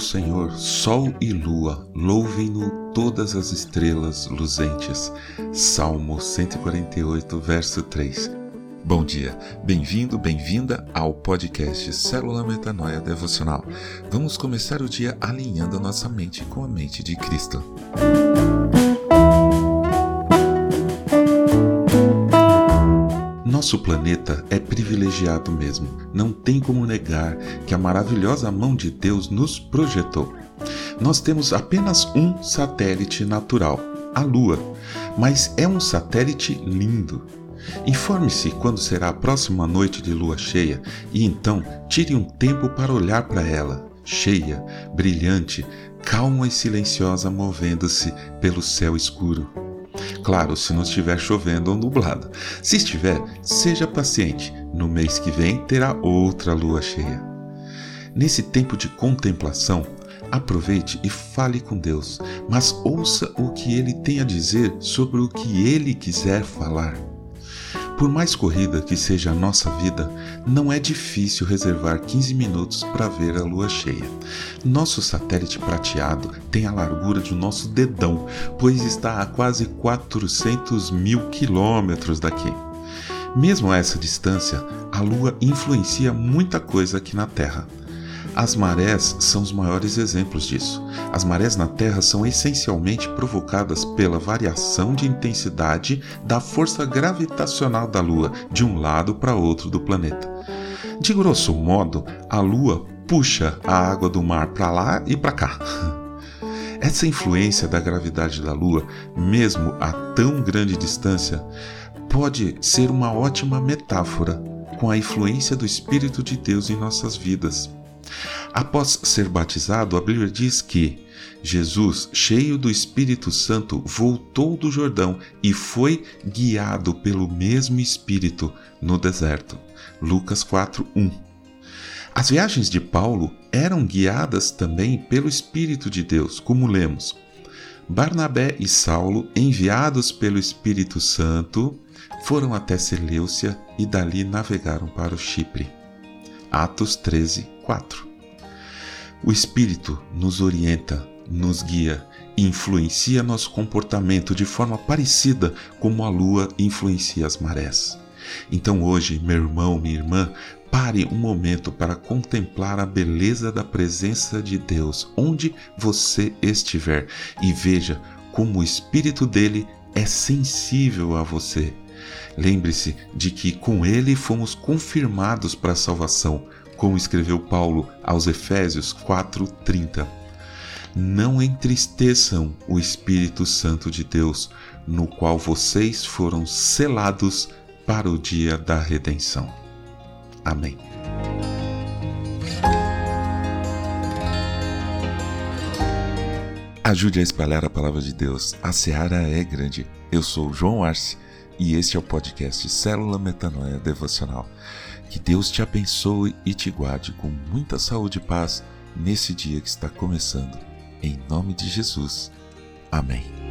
Senhor, sol e lua, louvem-no todas as estrelas luzentes. Salmo 148, verso 3. Bom dia, bem-vindo, bem-vinda ao podcast Célula Metanoia Devocional. Vamos começar o dia alinhando a nossa mente com a mente de Cristo. Nosso planeta é privilegiado mesmo. Não tem como negar que a maravilhosa mão de Deus nos projetou. Nós temos apenas um satélite natural, a Lua, mas é um satélite lindo. Informe-se quando será a próxima noite de lua cheia e então tire um tempo para olhar para ela, cheia, brilhante, calma e silenciosa, movendo-se pelo céu escuro. Claro, se não estiver chovendo ou nublado. Se estiver, seja paciente. No mês que vem terá outra lua cheia. Nesse tempo de contemplação, aproveite e fale com Deus, mas ouça o que ele tem a dizer sobre o que ele quiser falar. Por mais corrida que seja a nossa vida, não é difícil reservar 15 minutos para ver a lua cheia. Nosso satélite prateado tem a largura de nosso dedão, pois está a quase 400 mil quilômetros daqui. Mesmo a essa distância, a lua influencia muita coisa aqui na Terra. As marés são os maiores exemplos disso. As marés na Terra são essencialmente provocadas pela variação de intensidade da força gravitacional da Lua de um lado para outro do planeta. De grosso modo, a Lua puxa a água do mar para lá e para cá. Essa influência da gravidade da Lua, mesmo a tão grande distância, pode ser uma ótima metáfora com a influência do Espírito de Deus em nossas vidas. Após ser batizado, a Bíblia diz que Jesus, cheio do Espírito Santo, voltou do Jordão e foi guiado pelo mesmo Espírito no deserto. Lucas 4:1. As viagens de Paulo eram guiadas também pelo Espírito de Deus, como lemos. Barnabé e Saulo, enviados pelo Espírito Santo, foram até Seleucia e dali navegaram para o Chipre. Atos 13, 4. O Espírito nos orienta, nos guia e influencia nosso comportamento de forma parecida como a lua influencia as marés. Então hoje, meu irmão, minha irmã, pare um momento para contemplar a beleza da presença de Deus onde você estiver e veja como o Espírito dele é sensível a você. Lembre-se de que com ele fomos confirmados para a salvação como escreveu Paulo aos Efésios 4:30. Não entristeçam o Espírito Santo de Deus, no qual vocês foram selados para o dia da redenção. Amém. Ajude a espalhar a palavra de Deus. A seara é grande. Eu sou João Arce e este é o podcast Célula Metanoia Devocional. Que Deus te abençoe e te guarde com muita saúde e paz nesse dia que está começando. Em nome de Jesus. Amém.